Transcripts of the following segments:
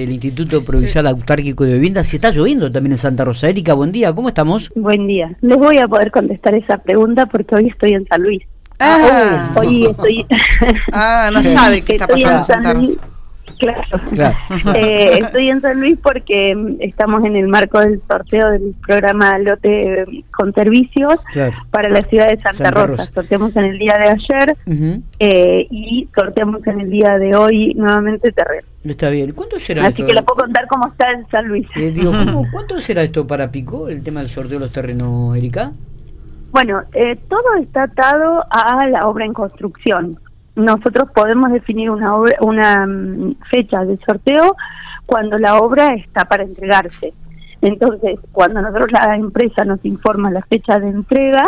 del Instituto Provincial Autárquico de Vivienda. Si está lloviendo también en Santa Rosa. Erika, buen día, ¿cómo estamos? Buen día. Les voy a poder contestar esa pregunta porque hoy estoy en San Luis. Ah, Hoy estoy. ah no sabe qué está pasando en Santa San Luis. Rosa. Claro. Claro. Eh, estoy en San Luis porque mm, estamos en el marco del sorteo del programa Lote mm, con Servicios Claro. para la ciudad de Santa, Santa Rosa. Rosa. Sorteamos en el día de ayer eh, y sorteamos en el día de hoy nuevamente terreno. Está bien. ¿Cuánto será Así esto? que le puedo contar cómo está en San Luis. Eh, digo, ¿cómo- ¿cuánto será esto para Pico, el tema del sorteo de los terrenos, Erika? Bueno, eh, todo está atado a la obra en construcción. Nosotros podemos definir una, obra- una mm, fecha de sorteo cuando la obra está para entregarse. Entonces, cuando nosotros la empresa nos informa la fecha de entrega,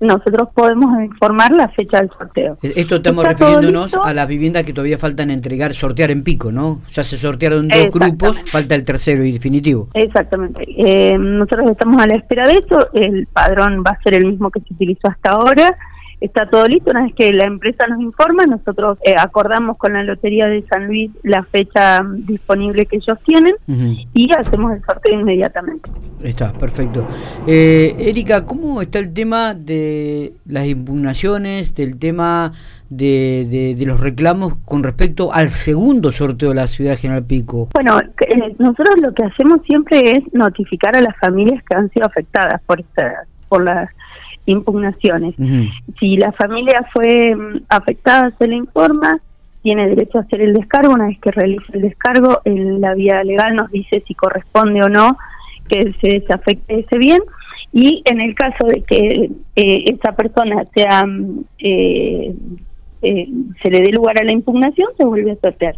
nosotros podemos informar la fecha del sorteo. Eh, Esto estamos ¿Está todo refiriéndonos a las viviendas que todavía faltan entregar, sortear en Pico, ¿no? Ya se sortearon dos grupos, falta el tercero y definitivo. Exactamente. Eh, nosotros estamos a la espera de eso. El padrón va a ser el mismo que se utilizó hasta ahora. Está todo listo. Una vez que la empresa nos informa, nosotros eh, acordamos con la Lotería de San Luis la fecha disponible que ellos tienen Ujú. y hacemos el sorteo inmediatamente. Está, perfecto. Eh, Erika, ¿cómo está el tema de las impugnaciones, del tema de, de- de los reclamos con respecto al segundo sorteo de la ciudad de General Pico? Bueno, eh, nosotros lo que hacemos siempre es notificar a las familias que han sido afectadas por, esta- por las impugnaciones. Si la familia fue mm, afectada, se le informa, tiene derecho a hacer el descargo. Una vez que realice el descargo, en la vía legal nos dice si corresponde o no que se desafecte ese bien. Y en el caso de que eh, esa persona sea mm, eh, eh, se le dé lugar a la impugnación, se vuelve a sortear.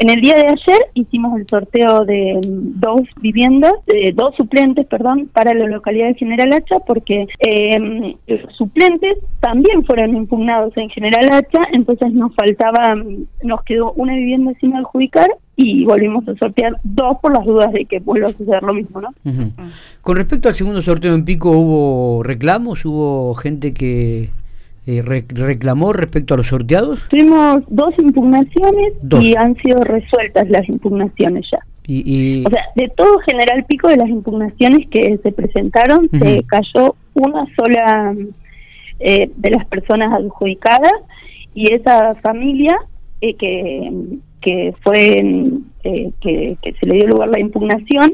En el día de ayer hicimos el sorteo de dos viviendas, eh, dos suplentes, perdón, para la localidad de General Hacha, porque eh, suplentes también fueron impugnados en General Hacha, entonces nos faltaba, nos quedó una vivienda sin adjudicar y volvimos a sortear dos por las dudas de que vuelva a suceder lo mismo, ¿no? Con respecto al segundo sorteo en Pico, ¿hubo reclamos? ¿Hubo gente que eh, re- reclamó respecto a los sorteados? Tuvimos dos impugnaciones Dos. y han sido resueltas las impugnaciones ya. Y, y- O sea, de todo General Pico de las impugnaciones que se presentaron, se Ujú. cayó una sola eh, de las personas adjudicadas y esa familia eh, que, que fue eh, que, que se le dio lugar la impugnación,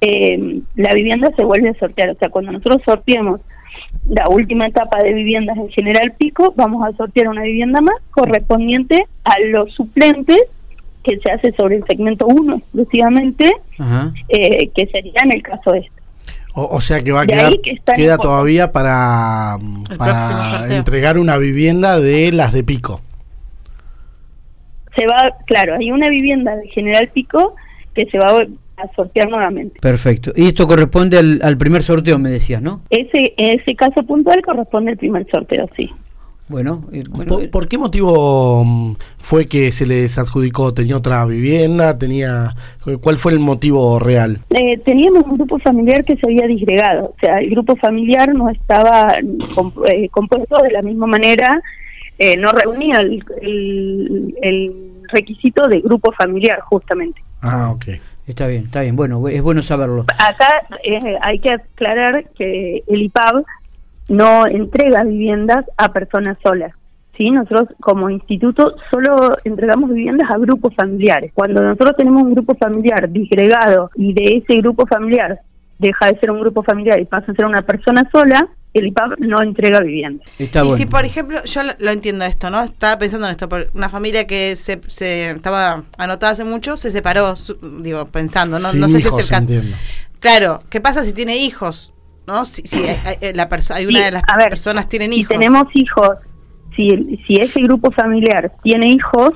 eh, la vivienda se vuelve a sortear. O sea, cuando nosotros sorteamos la última etapa de viviendas en General Pico, vamos a sortear una vivienda más correspondiente a los suplentes que se hace sobre el segmento 1 exclusivamente, eh, que sería en el caso este. O, o sea que va a De quedar que queda todavía para, para entregar una vivienda de las de pico. Se va, claro, hay una vivienda de General Pico que se va a sortear nuevamente. Perfecto. Y esto corresponde al, al primer sorteo, me decías, ¿no? Ese ese caso puntual corresponde al primer sorteo, sí. Bueno, eh, bueno, ¿Por, eh, por qué motivo mm, fue que se le desadjudicó? ¿Tenía otra vivienda? tenía ¿Cuál fue el motivo real? Eh, teníamos un grupo familiar que se había disgregado, o sea, el grupo familiar no estaba comp- eh, compuesto de la misma manera, eh, no reunía el, el- el requisito de grupo familiar, justamente. Ah, ok. Está bien, está bien. Bueno, es bueno saberlo. Acá eh, hay que aclarar que el IPAB no entrega viviendas a personas solas. ¿sí? Nosotros como instituto solo entregamos viviendas a grupos familiares. Cuando nosotros tenemos un grupo familiar disgregado y de ese grupo familiar deja de ser un grupo familiar y pasa a ser una persona sola, el IPAB no entrega viviendas. Está y bueno. si, por ejemplo, yo lo, lo entiendo esto, ¿no? Estaba pensando en esto, por una familia que se, se estaba anotada hace mucho, se separó, su- digo, pensando, no, Sin no sé si es el caso. entiendo. Claro, ¿qué pasa si tiene hijos? ¿No? Si, si hay, hay- la perso- hay una Sí, de las ver, personas tienen si hijos. tenemos hijos, si, si ese grupo familiar tiene hijos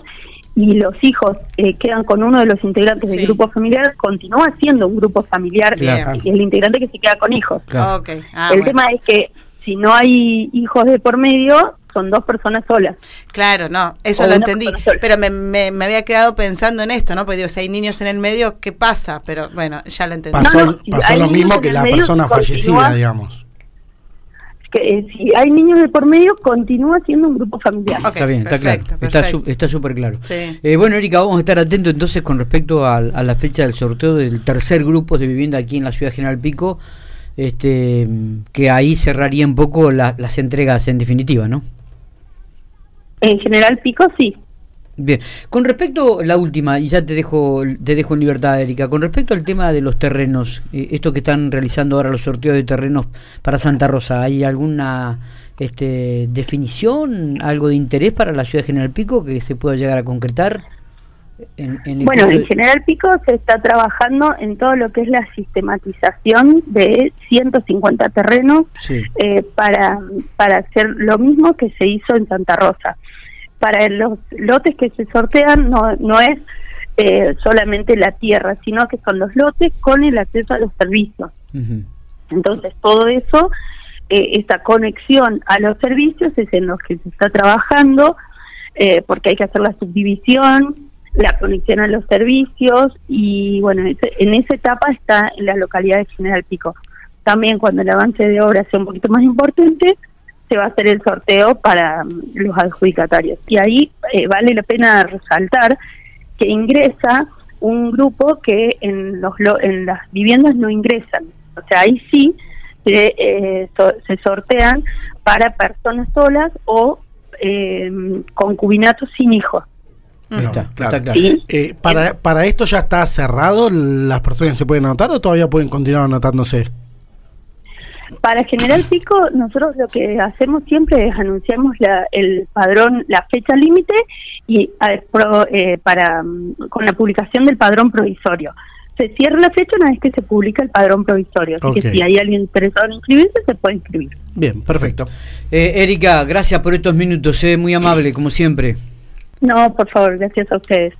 y los hijos eh, quedan con uno de los integrantes Sí. del grupo familiar, continúa siendo un grupo familiar Claro. y el integrante que se queda con hijos. Claro. Ah, el bueno. tema es que si no hay hijos de por medio, son dos personas solas. Claro, no, eso O lo entendí. Pero me, me, me había quedado pensando en esto, ¿no? Porque digo, si hay niños en el medio, ¿qué pasa? Pero bueno, ya lo entendí. Pasó, No, no, pasó hay lo mismo que la medio persona fallecida, digamos. Que eh, si hay niños de por medio, continúa siendo un grupo familiar. Está bien, está claro. Está, perfecto. su- está súper claro. Sí. Eh, bueno, Erika, vamos a estar atentos entonces con respecto a, a la fecha del sorteo del tercer grupo de vivienda aquí en la ciudad de General Pico, este, que ahí cerraría un poco la- las entregas en definitiva, ¿no? En general, Pico sí. Bien, con respecto la última y ya te dejo te dejo en libertad, Erika. Con respecto al tema de los terrenos, eh, esto que están realizando ahora los sorteos de terrenos para Santa Rosa, ¿hay alguna este, definición, algo de interés para la ciudad de General Pico que se pueda llegar a concretar? En, en el Bueno, en General Pico se está trabajando en todo lo que es la sistematización de 150 terrenos sí. eh, para, para hacer lo mismo que se hizo en Santa Rosa. Para los lotes que se sortean no, no es eh, solamente la tierra, sino que son los lotes con el acceso a los servicios. Entonces, todo eso, eh, esta conexión a los servicios es en los que se está trabajando, eh, porque hay que hacer la subdivisión, la conexión a los servicios, y bueno, en esa etapa está en la localidad de General Pico. También cuando el avance de obra sea un poquito más importante, se va a hacer el sorteo para mm, los adjudicatarios. Y ahí eh, vale la pena resaltar que ingresa un grupo que en, los, lo- en las viviendas no ingresan. O sea, ahí sí se, eh, so- se sortean para personas solas o eh, concubinatos sin hijos. Ahí está, Claro. está claro. Sí. Eh, para, ¿Para esto ya está cerrado? ¿Las personas se pueden anotar o todavía pueden continuar anotándose? Para General Pico, nosotros lo que hacemos siempre es anunciamos la, el padrón, la fecha límite y eh, pro- eh, para mm, con la publicación del padrón provisorio. Se cierra la fecha una vez que se publica el padrón provisorio. Así que si hay alguien interesado en inscribirse, se puede inscribir. Bien, perfecto. Eh, Erika, gracias por estos minutos, eh, muy amable, como siempre. No, por favor, gracias a ustedes.